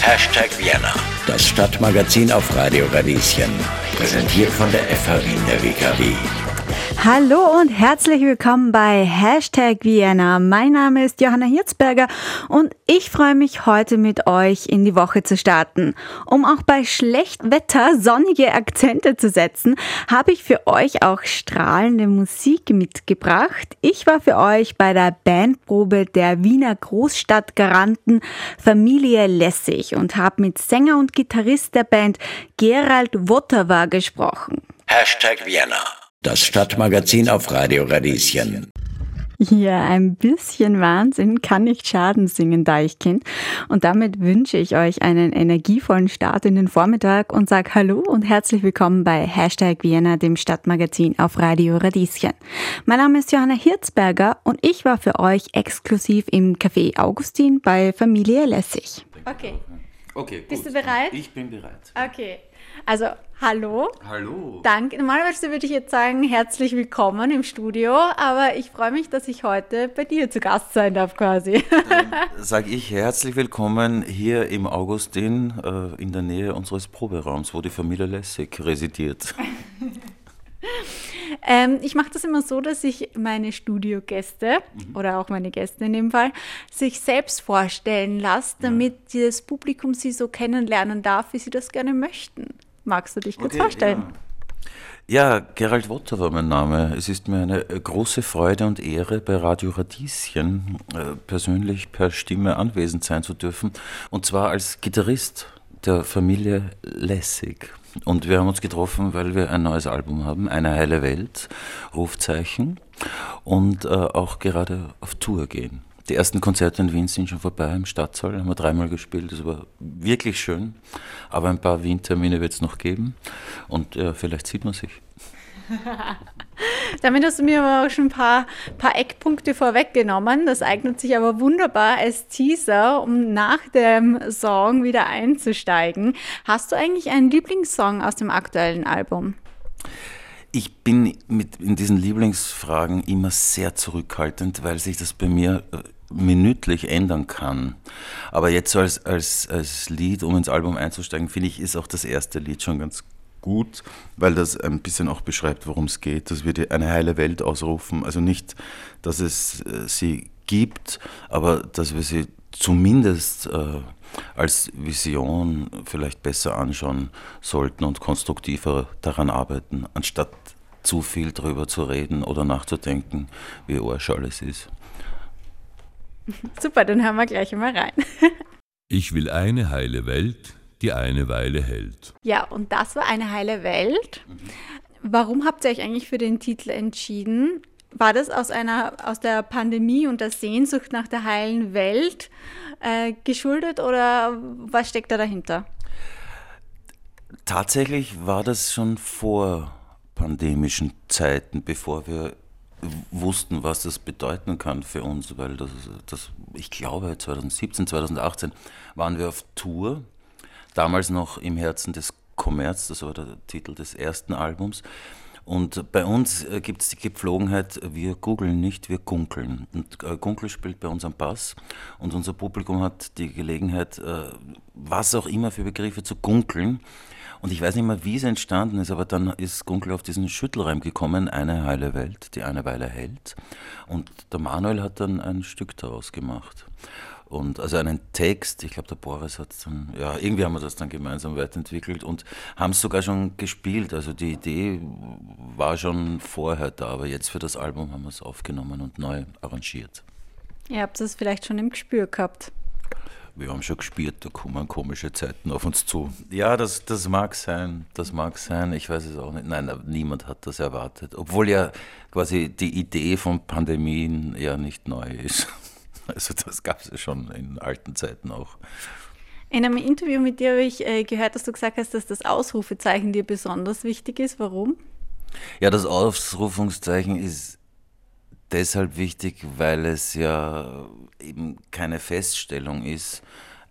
Hashtag Vienna, das Stadtmagazin auf Radio Radieschen. Präsentiert von der FH Wien der WKW. Hallo und herzlich willkommen bei Hashtag Vienna. Mein Name ist Johanna Hirzberger und ich freue mich heute mit euch in die Woche zu starten. Um auch bei schlecht Wetter sonnige Akzente zu setzen, habe ich für euch auch strahlende Musik mitgebracht. Ich war für euch bei der Bandprobe der Wiener Großstadtgaranten Familie Lessig und habe mit Sänger und Gitarrist der Band Gerald Wotterwa gesprochen. Hashtag Vienna das Stadtmagazin auf Radio Radieschen. Ja, ein bisschen Wahnsinn kann nicht schaden, singen Deichkind. Und damit wünsche ich euch einen energievollen Start in den Vormittag und sage Hallo und herzlich willkommen bei Hashtag Vienna, dem Stadtmagazin auf Radio Radieschen. Mein Name ist Johanna Hirzberger und ich war für euch exklusiv im Café Augustin bei Familie Lessig. Okay. Okay, gut. Bist du bereit? Ich bin bereit. Okay. Also, hallo. Hallo. Danke. Normalerweise würde ich jetzt sagen, herzlich willkommen im Studio, aber ich freue mich, dass ich heute bei dir zu Gast sein darf, quasi. Dann sage ich herzlich willkommen hier im Augustin äh, in der Nähe unseres Proberaums, wo die Familie Lessig residiert. ähm, ich mache das immer so, dass ich meine Studiogäste mhm. oder auch meine Gäste in dem Fall sich selbst vorstellen lasse, damit ja. das Publikum sie so kennenlernen darf, wie sie das gerne möchten. Magst du dich kurz okay, vorstellen? Ja. ja. Gerald Wotter war mein Name. Es ist mir eine große Freude und Ehre, bei Radio Radieschen äh, persönlich per Stimme anwesend sein zu dürfen. Und zwar als Gitarrist der Familie Lessig. Und wir haben uns getroffen, weil wir ein neues Album haben, Eine heile Welt, Rufzeichen, und äh, auch gerade auf Tour gehen. Die ersten Konzerte in Wien sind schon vorbei im Stadtsaal, haben wir dreimal gespielt, das war wirklich schön. Aber ein paar Wien-Termine wird es noch geben und äh, vielleicht sieht man sich. Damit hast du mir aber auch schon ein paar, paar Eckpunkte vorweggenommen. Das eignet sich aber wunderbar als Teaser, um nach dem Song wieder einzusteigen. Hast du eigentlich einen Lieblingssong aus dem aktuellen Album? Ich bin mit in diesen Lieblingsfragen immer sehr zurückhaltend, weil sich das bei mir äh, minütlich ändern kann. Aber jetzt so als, als, als Lied, um ins Album einzusteigen, finde ich, ist auch das erste Lied schon ganz gut, weil das ein bisschen auch beschreibt, worum es geht, dass wir die, eine heile Welt ausrufen. Also nicht, dass es äh, sie gibt, aber dass wir sie zumindest äh, als Vision vielleicht besser anschauen sollten und konstruktiver daran arbeiten, anstatt zu viel darüber zu reden oder nachzudenken, wie arsch alles ist. Super, dann hören wir gleich mal rein. ich will eine heile Welt, die eine Weile hält. Ja, und das war eine heile Welt. Warum habt ihr euch eigentlich für den Titel entschieden? War das aus einer aus der Pandemie und der Sehnsucht nach der heilen Welt äh, geschuldet oder was steckt da dahinter? Tatsächlich war das schon vor pandemischen Zeiten, bevor wir wussten, was das bedeuten kann für uns, weil das, das ich glaube 2017, 2018 waren wir auf Tour damals noch im Herzen des Kommerz, das war der Titel des ersten Albums. Und bei uns äh, gibt es die Gepflogenheit, wir googeln nicht, wir gunkeln. Und äh, Gunkel spielt bei uns am Bass und unser Publikum hat die Gelegenheit, äh, was auch immer für Begriffe zu gunkeln. Und ich weiß nicht mehr, wie es entstanden ist, aber dann ist Gunkel auf diesen Schüttelreim gekommen, eine heile Welt, die eine Weile hält. Und der Manuel hat dann ein Stück daraus gemacht. Und also einen Text, ich glaube, der Boris hat es dann, ja, irgendwie haben wir das dann gemeinsam weiterentwickelt und haben es sogar schon gespielt. Also die Idee war schon vorher da, aber jetzt für das Album haben wir es aufgenommen und neu arrangiert. Ihr habt es vielleicht schon im Gespür gehabt. Wir haben schon gespürt, da kommen komische Zeiten auf uns zu. Ja, das, das mag sein, das mag sein. Ich weiß es auch nicht. Nein, niemand hat das erwartet. Obwohl ja quasi die Idee von Pandemien ja nicht neu ist. Also das gab es ja schon in alten Zeiten auch. In einem Interview mit dir habe ich äh, gehört, dass du gesagt hast, dass das Ausrufezeichen dir besonders wichtig ist. Warum? Ja, das Ausrufungszeichen ist deshalb wichtig, weil es ja eben keine Feststellung ist,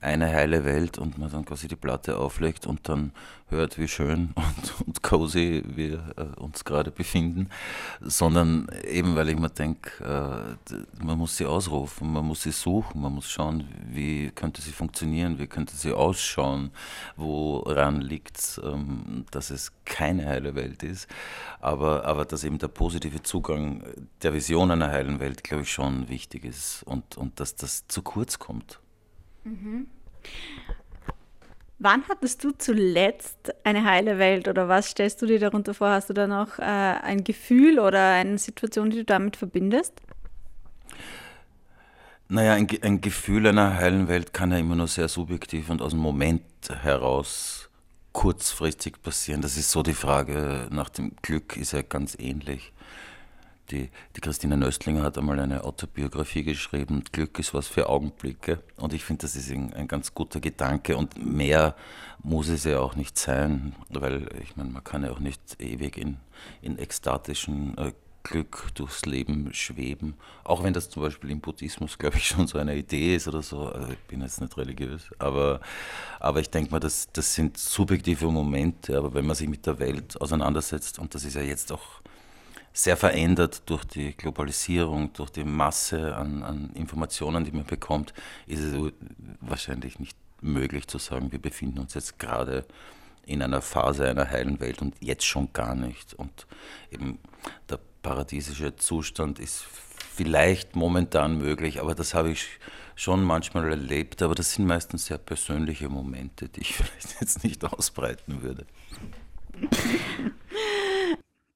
eine heile Welt und man dann quasi die Platte auflegt und dann hört, wie schön und, und cozy wir äh, uns gerade befinden, sondern eben, weil ich mir denke, äh, man muss sie ausrufen, man muss sie suchen, man muss schauen, wie könnte sie funktionieren, wie könnte sie ausschauen, woran liegt es, ähm, dass es keine heile Welt ist, aber, aber dass eben der positive Zugang der Vision einer heilen Welt, glaube ich, schon wichtig ist und, und dass das zu kurz kommt. Mhm. Wann hattest du zuletzt eine heile Welt oder was stellst du dir darunter vor? Hast du da noch äh, ein Gefühl oder eine Situation, die du damit verbindest? Naja, ein, ein Gefühl einer heilen Welt kann ja immer nur sehr subjektiv und aus dem Moment heraus kurzfristig passieren. Das ist so die Frage nach dem Glück, ist ja ganz ähnlich. Die, die Christine Nöstlinger hat einmal eine Autobiografie geschrieben, Glück ist was für Augenblicke. Und ich finde, das ist ein, ein, ganz guter Gedanke und mehr muss es ja auch nicht sein, weil ich meine, man kann ja auch nicht ewig in, in ekstatischen äh, Glück durchs Leben schweben. Auch wenn das zum Beispiel im Buddhismus, glaube ich, schon so eine Idee ist oder so. Also ich bin jetzt nicht religiös, aber, aber ich denke mal, das, das sind subjektive Momente. Aber wenn man sich mit der Welt auseinandersetzt, und das ist ja jetzt auch sehr verändert durch die Globalisierung, durch die Masse an, an Informationen, die man bekommt, ist es wahrscheinlich nicht möglich zu sagen, wir befinden uns jetzt gerade in einer Phase einer heilen Welt und jetzt schon gar nicht. Und eben der paradiesische Zustand ist vielleicht momentan möglich, aber das habe ich schon manchmal erlebt, aber das sind meistens sehr persönliche Momente, die ich vielleicht jetzt nicht ausbreiten würde.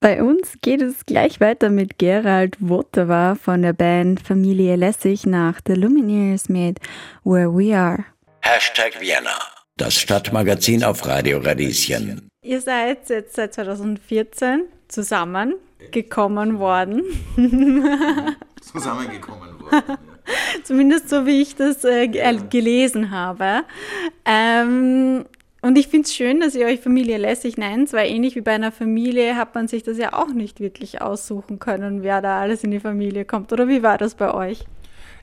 Bei uns geht es gleich weiter mit Gerald Wottewa von der Band Familie Lessig nach The Lumineers mit Where We Are. Hashtag Vienna, das Stadtmagazin auf Radio Radieschen. Ihr seid jetzt seit 2014 zusammengekommen worden. Zusammengekommen worden. Ja. Zumindest so, wie ich das äh, gelesen habe. Ähm, und ich finde es schön, dass ihr euch Familie lässig nennt, weil ähnlich wie bei einer Familie hat man sich das ja auch nicht wirklich aussuchen können, wer da alles in die Familie kommt. Oder wie war das bei euch?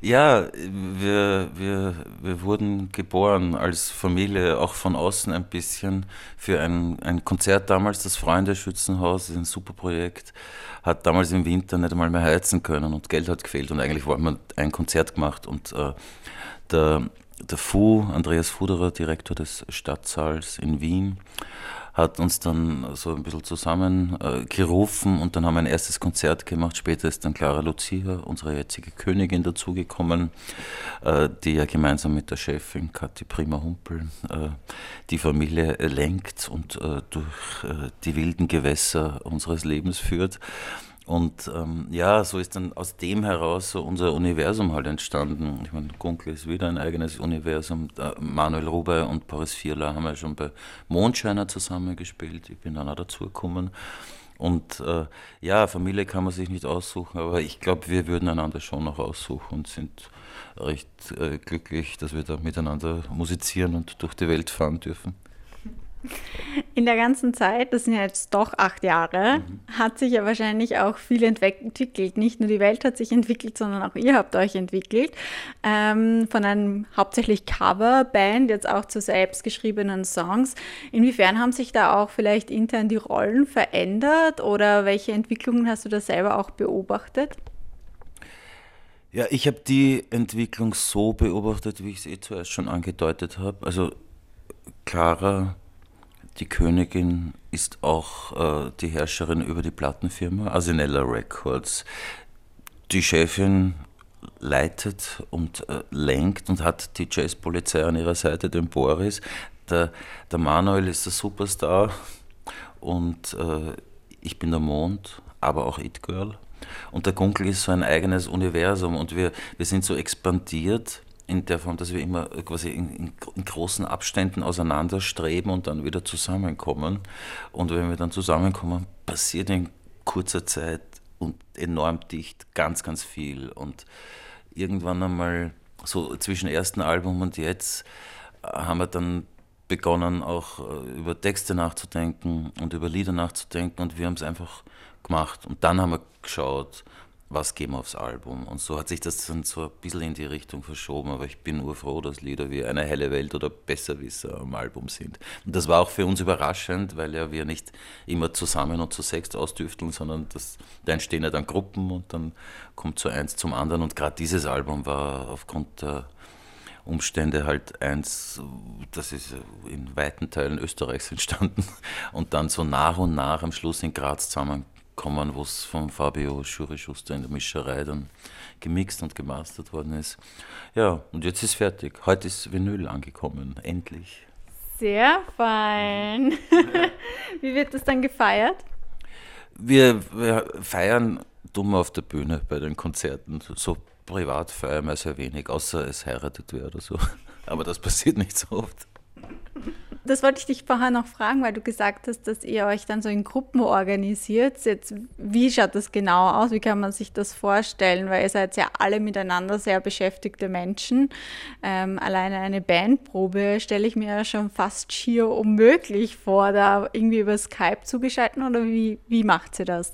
Ja, wir, wir, wir wurden geboren als Familie, auch von außen ein bisschen, für ein, ein Konzert damals, das Freunde-Schützenhaus, ein super Projekt, hat damals im Winter nicht einmal mehr heizen können und Geld hat gefehlt und eigentlich wollten wir ein Konzert gemacht und äh, der der Fu, Andreas Fuderer, Direktor des Stadtsaals in Wien, hat uns dann so ein bisschen zusammengerufen äh, und dann haben wir ein erstes Konzert gemacht. Später ist dann Clara Lucia, unsere jetzige Königin, dazugekommen, äh, die ja gemeinsam mit der Chefin Kathi Prima-Humpel äh, die Familie lenkt und äh, durch äh, die wilden Gewässer unseres Lebens führt. Und ähm, ja, so ist dann aus dem heraus so unser Universum halt entstanden. Ich meine, Gunkel ist wieder ein eigenes Universum. Manuel Rubey und Boris Vierler haben ja schon bei Mondscheiner zusammengespielt. Ich bin dann auch dazugekommen. Und äh, ja, Familie kann man sich nicht aussuchen, aber ich glaube, wir würden einander schon noch aussuchen und sind recht äh, glücklich, dass wir da miteinander musizieren und durch die Welt fahren dürfen. In der ganzen Zeit, das sind ja jetzt doch acht Jahre, mhm. hat sich ja wahrscheinlich auch viel entwickelt. Nicht nur die Welt hat sich entwickelt, sondern auch ihr habt euch entwickelt. Ähm, von einem hauptsächlich Coverband jetzt auch zu selbstgeschriebenen Songs. Inwiefern haben sich da auch vielleicht intern die Rollen verändert oder welche Entwicklungen hast du da selber auch beobachtet? Ja, ich habe die Entwicklung so beobachtet, wie ich es eh zuerst schon angedeutet habe. Also Clara die Königin ist auch äh, die Herrscherin über die Plattenfirma Asinella Records. Die Chefin leitet und äh, lenkt und hat die Jazzpolizei an ihrer Seite, den Boris. Der, der Manuel ist der Superstar und äh, ich bin der Mond, aber auch It Girl. Und der Gunkel ist so ein eigenes Universum und wir, wir sind so expandiert in der Form, dass wir immer quasi in, in, in, großen Abständen auseinanderstreben und dann wieder zusammenkommen. Und wenn wir dann zusammenkommen, passiert in kurzer Zeit und enorm dicht ganz, ganz viel. Und irgendwann einmal, so zwischen ersten Album und jetzt, äh, haben wir dann begonnen, auch äh, über Texte nachzudenken und über Lieder nachzudenken und wir haben es einfach gemacht. Und dann haben wir geschaut, was geben wir aufs Album. Und so hat sich das dann so ein bisschen in die Richtung verschoben. Aber ich bin urfroh, dass Lieder wie Eine helle Welt oder Besserwisser am Album sind. Und das war auch für uns überraschend, weil ja wir nicht immer zusammen und zu sechs ausdüfteln, sondern das, da entstehen ja dann Gruppen und dann kommt so eins zum anderen. Und gerade dieses Album war aufgrund der Umstände halt eins, das ist in weiten Teilen Österreichs entstanden und dann so nach und nach am Schluss in Graz zusammenkommen, wo es von Fabio Schuri-Schuster in der Mischerei dann gemixt und gemastert worden ist. Ja, und jetzt ist fertig. Heute ist Vinyl angekommen, endlich. Sehr fein. Wie wird das dann gefeiert? Wir, wir feiern dumm auf der Bühne bei den Konzerten, so privat feiern wir sehr wenig, außer es heiratet wer oder so. Aber das passiert nicht so oft. Das wollte ich dich vorher noch fragen, weil du gesagt hast, dass ihr euch dann so in Gruppen organisiert. Jetzt, wie schaut das genau aus? Wie kann man sich das vorstellen? Weil ihr seid ja alle miteinander sehr beschäftigte Menschen. Ähm, alleine eine Bandprobe stelle ich mir ja schon fast schier unmöglich vor, da irgendwie über Skype zugeschalten oder wie, wie macht sie das?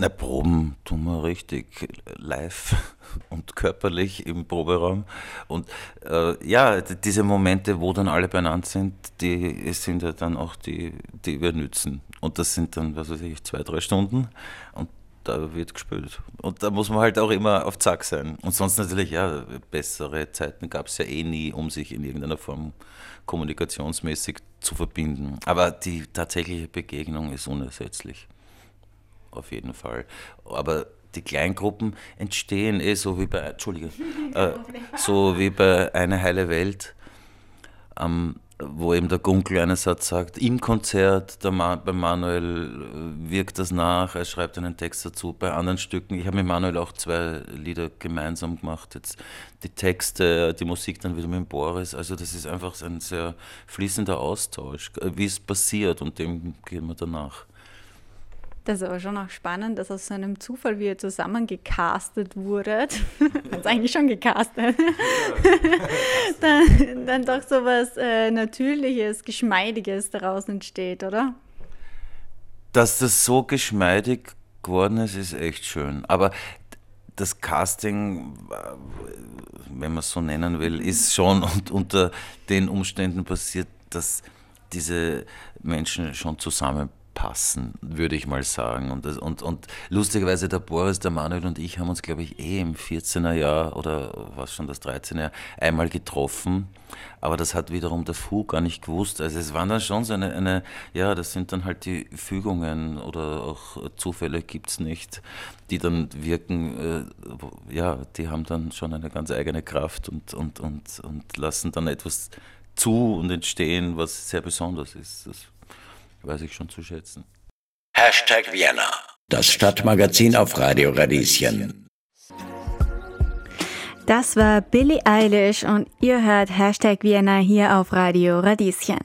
Na, Proben tun wir richtig live und körperlich im Proberaum. Und äh, ja, diese Momente, wo dann alle beieinander sind, die sind ja dann auch die, die wir nützen. Und das sind dann, was weiß ich, zwei, drei Stunden und da wird gespielt. Und da muss man halt auch immer auf Zack sein. Und sonst natürlich, ja, bessere Zeiten gab es ja eh nie, um sich in irgendeiner Form kommunikationsmäßig zu verbinden. Aber die tatsächliche Begegnung ist unersetzlich auf jeden Fall. Aber die Kleingruppen entstehen eh so wie bei, Entschuldige, äh, so wie bei Eine heile Welt, ähm, wo eben der Gunkel einen Satz sagt, im Konzert, der Ma bei Manuel äh, wirkt das nach, er schreibt einen Text dazu, bei anderen Stücken, ich habe mit Manuel auch zwei Lieder gemeinsam gemacht, jetzt die Texte, die Musik dann wieder mit Boris, also das ist einfach ein sehr fließender Austausch, wie es passiert und dem gehen wir danach. Das ist aber schon auch spannend, dass aus so einem Zufall, wie ihr zusammen gecastet wurdet, hat eigentlich schon gecastet, dann, dann doch so was äh, Natürliches, Geschmeidiges daraus entsteht, oder? Dass das so geschmeidig geworden ist, ist echt schön. Aber das Casting, wenn man es so nennen will, ist schon unter den Umständen passiert, dass diese Menschen schon zusammen passen, würde ich mal sagen. Und, das, und, und lustigerweise der Boris, der Manuel und ich haben uns, glaube ich, eh im 14er Jahr oder was schon das 13er Jahr einmal getroffen. Aber das hat wiederum der Fu gar nicht gewusst. Also es waren dann schon so eine, eine ja, das sind dann halt die Fügungen oder auch Zufälle gibt es nicht, die dann wirken, äh, ja, die haben dann schon eine ganz eigene Kraft und, und, und, und lassen dann etwas zu und entstehen, was sehr besonders ist. Das weiß ich schon zu schätzen. Hashtag Vienna, das Stadtmagazin auf Radio Radieschen. Das war Billie Eilish und ihr hört Hashtag Vienna hier auf Radio Radieschen.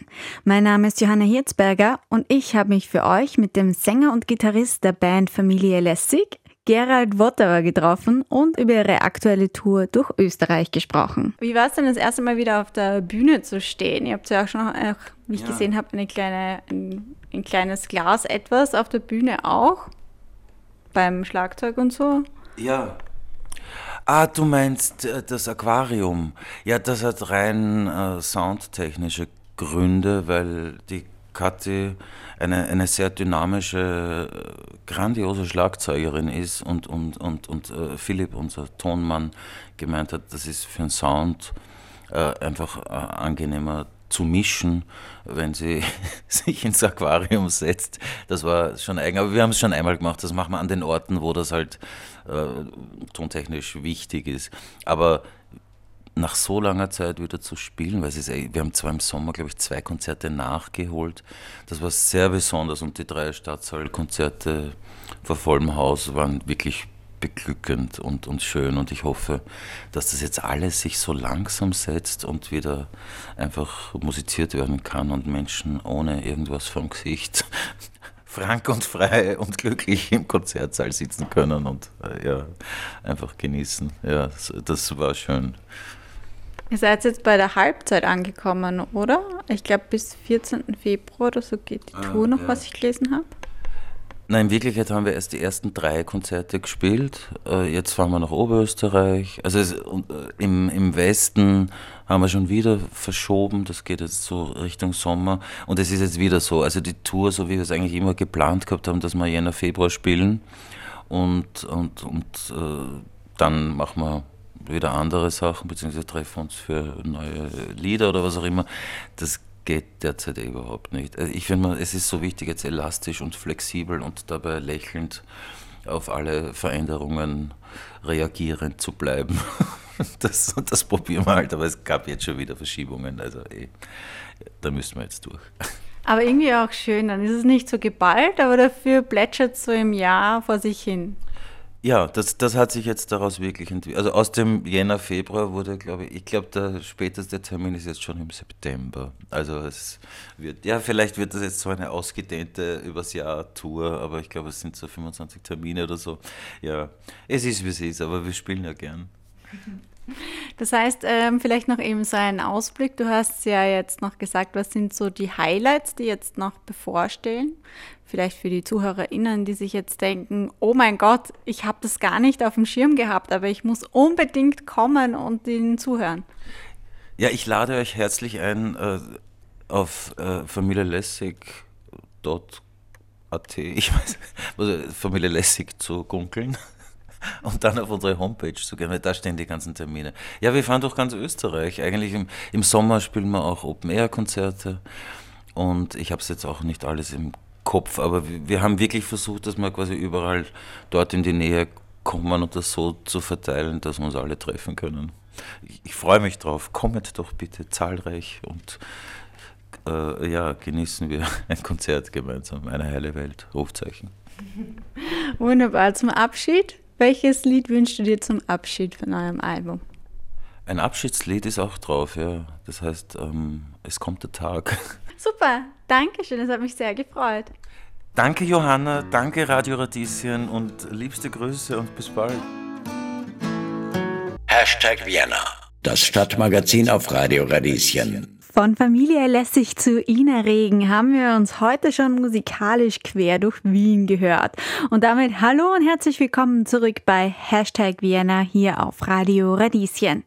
Mein Name ist Johanna Hirzberger und ich habe mich für euch mit dem Sänger und Gitarrist der Band Familie Lessig Gerald Wotterer getroffen und über ihre aktuelle Tour durch Österreich gesprochen. Wie war es denn das erste Mal wieder auf der Bühne zu stehen? Ihr habt ja auch schon, auch, wie ich ja. gesehen habe, eine kleine, ein, ein kleines Glas etwas auf der Bühne auch. Beim Schlagzeug und so. Ja, Ah, du meinst äh, das Aquarium. Ja, das hat rein äh, soundtechnische Gründe, weil die Kathi eine, eine sehr dynamische, grandiose Schlagzeugerin ist und, und, und, und äh, Philipp, unser Tonmann, gemeint hat, das ist für einen Sound äh, einfach äh, angenehmer zu mischen, wenn sie sich ins Aquarium setzt. Das war schon eigen, aber wir haben es schon einmal gemacht. Das machen wir an den Orten, wo das halt äh, tontechnisch wichtig ist. Aber nach so langer Zeit wieder zu spielen, weil es ist, wir haben zwar im Sommer, glaube ich, zwei Konzerte nachgeholt. Das war sehr besonders und die drei Stadtsaal-Konzerte vor vollem Haus waren wirklich beglückend und, und schön und ich hoffe, dass das jetzt alles sich so langsam setzt und wieder einfach musiziert werden kann und Menschen ohne irgendwas vom Gesicht frank und frei und glücklich im Konzertsaal sitzen können und äh, ja, einfach genießen. Ja, das, das war schön. Ihr seid jetzt bei der Halbzeit angekommen, oder? Ich glaube, bis 14. Februar oder so geht die ah, Tour noch, ja. was ich gelesen habe. Nein, in Wirklichkeit haben wir erst die ersten drei Konzerte gespielt. Äh, jetzt fahren wir nach Oberösterreich. Also es, äh, im, im Westen haben wir schon wieder verschoben. Das geht jetzt so Richtung Sommer. Und es ist jetzt wieder so. Also die Tour, so wie wir es eigentlich immer geplant gehabt haben, dass wir Jänner, Februar spielen. Und, und, und äh, dann machen wir wieder andere Sachen, beziehungsweise treffen uns für neue Lieder oder was auch immer. Das geht derzeit eh überhaupt nicht. Also ich finde, es ist so wichtig, jetzt elastisch und flexibel und dabei lächelnd auf alle Veränderungen reagierend zu bleiben. Das, das probieren wir halt, aber es gab jetzt schon wieder Verschiebungen, also eh, da müssen wir jetzt durch. Aber irgendwie auch schön, dann ist es nicht so geballt, aber dafür plätschert es so im Jahr vor sich hin. Ja, das, das hat sich jetzt daraus wirklich entwickelt. Also aus dem Jänner, Februar wurde, glaube ich, ich glaube, der späteste Termin ist jetzt schon im September. Also es wird, ja, vielleicht wird das jetzt so eine ausgedehnte übers Jahr Tour, aber ich glaube, es sind so 25 Termine oder so. Ja, es ist wie es ist, aber wir spielen ja gern. Das heißt, ähm, vielleicht noch eben so ein Ausblick. Du hast ja jetzt noch gesagt, was sind so die Highlights, die jetzt noch bevorstehen? Vielleicht für die ZuhörerInnen, die sich jetzt denken, oh mein Gott, ich habe das gar nicht auf dem Schirm gehabt, aber ich muss unbedingt kommen und ihnen zuhören. Ja, ich lade euch herzlich ein äh, auf äh, familielässig.at, ich weiß, also Familie Lässig zu gunkeln und dann auf unsere Homepage zu gehen, weil da stehen die ganzen Termine. Ja, wir fahren durch ganz Österreich. Eigentlich im, im Sommer spielen wir auch Open-Air-Konzerte und ich habe es jetzt auch nicht alles im Kopf, aber wir, wir haben wirklich versucht, dass wir quasi überall dort in die Nähe kommen und das so zu verteilen, dass wir uns alle treffen können. Ich, ich freue mich drauf. Kommet doch bitte zahlreich und äh, ja, genießen wir ein Konzert gemeinsam. Eine heile Welt. Rufzeichen. Wunderbar. Zum Abschied welches Lied wünschst du dir zum Abschied von eurem Album? Ein Abschiedslied ist auch drauf, ja. Das heißt, ähm, es kommt der Tag. Super, danke schön, das hat mich sehr gefreut. Danke Johanna, danke Radio Radieschen und liebste Grüße und bis bald. Hashtag Vienna, das Stadtmagazin auf Radio Radieschen. Von Familie lässig zu Ina Regen haben wir uns heute schon musikalisch quer durch Wien gehört. Und damit hallo und herzlich willkommen zurück bei Hashtag Vienna hier auf Radio Radieschen.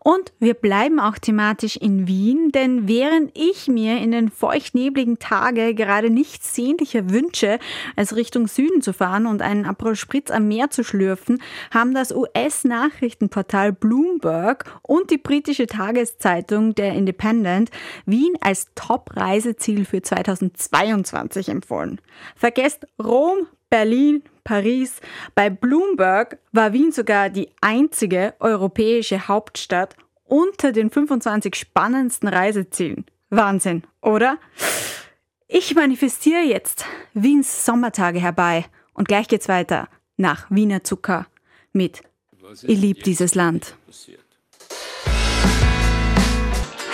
Und wir bleiben auch thematisch in Wien, denn während ich mir in den feuchtnebligen Tage gerade nichts sehnlicher wünsche, als Richtung Süden zu fahren und einen Aperol Spritz am Meer zu schlürfen, haben das US-Nachrichtenportal Bloomberg und die britische Tageszeitung der Independent Deutschland Wien als Top-Reiseziel für 2022 empfohlen. Vergesst Rom, Berlin, Paris. Bei Bloomberg war Wien sogar die einzige europäische Hauptstadt unter den 25 spannendsten Reisezielen. Wahnsinn, oder? Ich manifestiere jetzt Wiens Sommertage herbei und gleich geht's weiter nach Wiener Zucker mit Ihr liebt dieses Land. Passiert?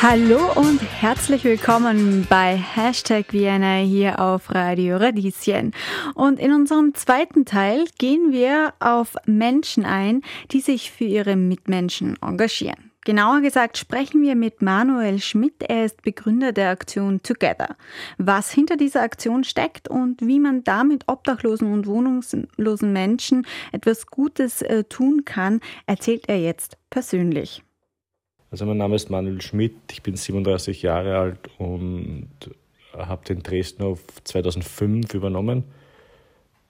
Hallo und herzlich willkommen bei Hashtag Vienna hier auf Radio Radieschen. Und in unserem zweiten Teil gehen wir auf Menschen ein, die sich für ihre Mitmenschen engagieren. Genauer gesagt sprechen wir mit Manuel Schmidt. Er ist Begründer der Aktion Together. Was hinter dieser Aktion steckt und wie man damit obdachlosen und wohnungslosen Menschen etwas Gutes äh, tun kann, erzählt er jetzt persönlich. Also mein Name ist Manuel Schmidt, ich bin 37 Jahre alt und habe den Dresdner 2005 übernommen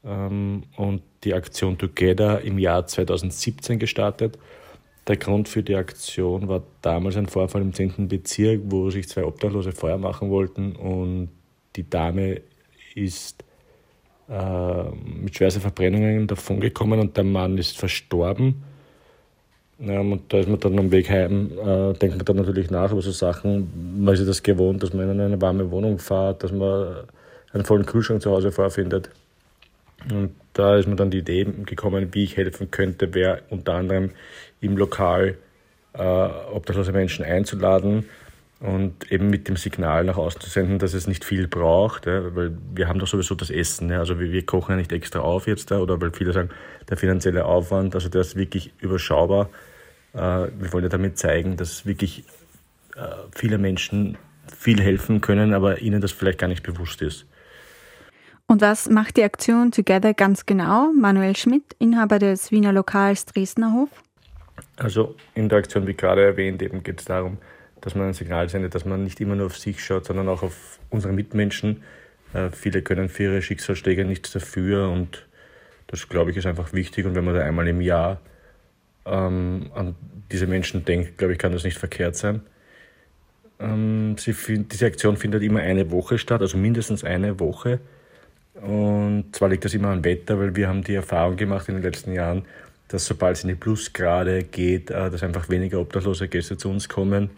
ähm, und die Aktion Together im Jahr 2017 gestartet. Der Grund für die Aktion war damals ein Vorfall im 10. Bezirk, wo sich zwei Obdachlose Feuer machen wollten und die Dame ist äh, mit schwersten Verbrennungen davongekommen und der Mann ist verstorben. Ja, und da ist man dann am Weg heim, äh, denkt man dann natürlich nach über so Sachen. Man ist ja das gewohnt, dass man in eine warme Wohnung fährt, dass man einen vollen Kühlschrank zu Hause vorfindet. Und da ist mir dann die Idee gekommen, wie ich helfen könnte, wäre unter anderem im Lokal äh, obdachlose Menschen einzuladen und eben mit dem Signal nach außen zu senden, dass es nicht viel braucht, ja, weil wir haben doch sowieso das Essen, ja, also wir, wir, kochen ja nicht extra auf jetzt da, oder weil viele sagen, der finanzielle Aufwand, also der ist wirklich überschaubar. Äh, wir wollen ja damit zeigen, dass wirklich äh, viele Menschen viel helfen können, aber ihnen das vielleicht gar nicht bewusst ist. Und was macht die Aktion Together ganz genau? Manuel Schmidt, Inhaber des Wiener Lokals Dresdner Hof. Also in der Aktion, wie gerade erwähnt, eben geht es darum, dass man ein Signal sendet, dass man nicht immer nur auf sich schaut, sondern auch auf unsere Mitmenschen. Äh, viele können für ihre Schicksalsschläge nichts dafür und das, glaube ich, ist einfach wichtig. Und wenn man da einmal im Jahr ähm, an diese Menschen denkt, glaube ich, kann das nicht verkehrt sein. Ähm, sie, diese Aktion findet immer eine Woche statt, also mindestens eine Woche. Und zwar liegt das immer am Wetter, weil wir haben die Erfahrung gemacht in den letzten Jahren, dass sobald es in die Plusgrade geht, äh, dass einfach weniger obdachlose Gäste zu uns kommen.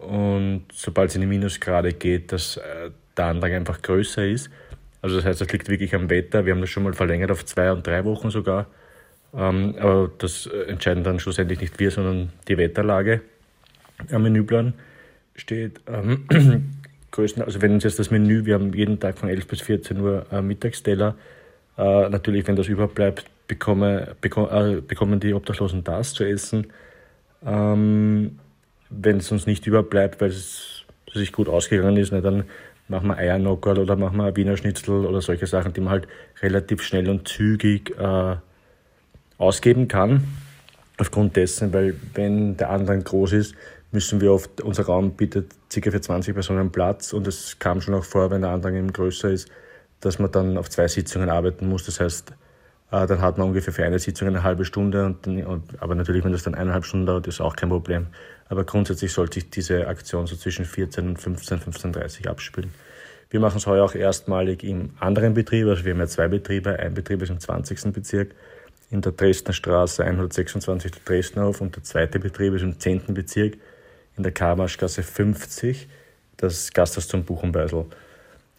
Und sobald es in die Minusgrade geht, dass äh, der Andrang einfach größer ist. Also das heißt, das liegt wirklich am Wetter. Wir haben das schon mal verlängert auf zwei und drei Wochen sogar. Ähm, aber das entscheiden dann schlussendlich nicht wir, sondern die Wetterlage. Am Menüplan steht ähm, Größen, also wenn uns jetzt das Menü, wir haben jeden Tag von 11 bis 14 Uhr äh, Mittagsteller. Äh, natürlich, wenn das überbleibt, bekomme, bekomme, äh, bekommen die Obdachlosen das zu essen. Ähm, wenn es uns nicht überbleibt, weil es sich gut ausgegangen ist, ne, dann machen wir Eiernockerl oder machen wir Wiener Schnitzel oder solche Sachen, die man halt relativ schnell und zügig äh, ausgeben kann. Aufgrund dessen, weil wenn der Andrang groß ist, müssen wir oft, unser Raum bietet ca. für 20 Personen Platz und es kam schon auch vor, wenn der Andrang eben größer ist, dass man dann auf zwei Sitzungen arbeiten muss. Das heißt, äh, dann hat man ungefähr für eine Sitzung eine halbe Stunde, und, und, aber natürlich, wenn das dann eineinhalb Stunden dauert, ist auch kein Problem. Aber grundsätzlich sollte sich diese Aktion so zwischen 14 und 15, 15.30 Uhr abspielen. Wir machen es heuer auch erstmalig im anderen Betrieb, also wir haben ja zwei Betriebe. Ein Betrieb ist im 20. Bezirk in der Dresdner Straße 126 der Dresdnerhof und der zweite Betrieb ist im 10. Bezirk in der Karmarschgasse 50, das Gasthaus zum Buchenbeisel.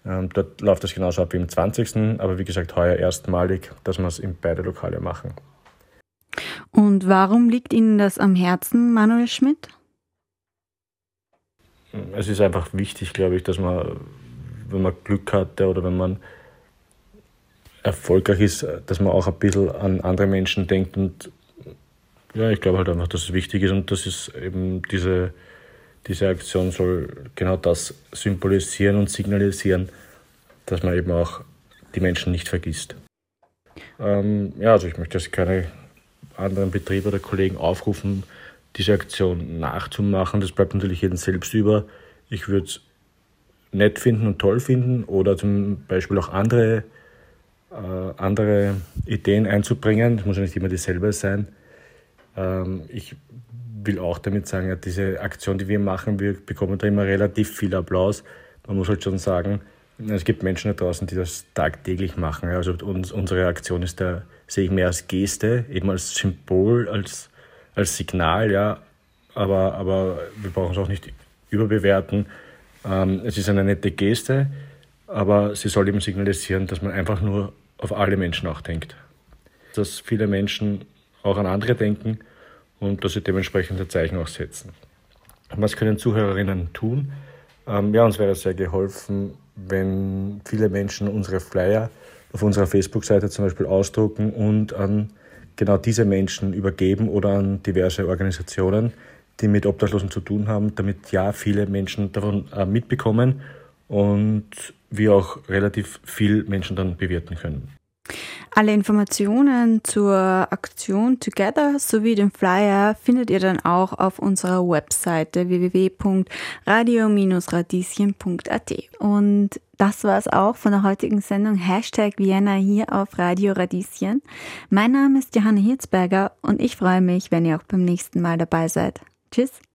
Ähm, dort läuft das genauso ab wie im 20. Aber wie gesagt, heuer erstmalig, dass wir es in beide Lokale machen. Und warum liegt Ihnen das am Herzen, Manuel Schmidt? Es ist einfach wichtig, glaube ich, dass man, wenn man Glück hatte oder wenn man erfolgreich ist, dass man auch ein bisschen an andere Menschen denkt und ja, ich glaube halt einfach, dass es wichtig ist und das ist eben diese, diese Aktion soll genau das symbolisieren und signalisieren, dass man eben auch die Menschen nicht vergisst. Ähm, ja, also ich möchte jetzt keine anderen Betriebe oder Kollegen aufrufen, diese Aktion nachzumachen. Das bleibt natürlich jedem selbst über. Ich würde es nett finden und toll finden oder zum Beispiel auch andere, äh, andere Ideen einzubringen. Das muss ja nicht immer dieselbe sein. Ähm, ich will auch damit sagen, ja, diese Aktion, die wir machen, wir bekommen da immer relativ viel Applaus. Man muss halt schon sagen, es gibt Menschen da draußen, die das tagtäglich machen. Also uns, unsere Aktion ist da, sehe ich mehr als Geste, eben als Symbol, als, als Signal, ja. Aber, aber wir brauchen es auch nicht überbewerten. Ähm, es ist eine nette Geste, aber sie soll eben signalisieren, dass man einfach nur auf alle Menschen auch denkt. Dass viele Menschen auch an andere denken und dass sie dementsprechende Zeichen auch setzen. Was können Zuhörerinnen tun? Ähm, ja, uns wäre sehr geholfen, wenn viele Menschen unsere Flyer auf unserer Facebook-Seite zum Beispiel ausdrucken und an genau diese Menschen übergeben oder an diverse Organisationen, die mit Obdachlosen zu tun haben, damit ja viele Menschen davon äh, mitbekommen und wir auch relativ viel Menschen dann bewirten können. Alle Informationen zur Aktion Together sowie den Flyer findet ihr dann auch auf unserer Webseite www.radio-radieschen.at. Und das war es auch von der heutigen Sendung Hashtag Vienna hier auf Radio Radieschen. Mein Name ist Johanna Hirzberger und ich freue mich, wenn ihr auch beim nächsten Mal dabei seid. Tschüss!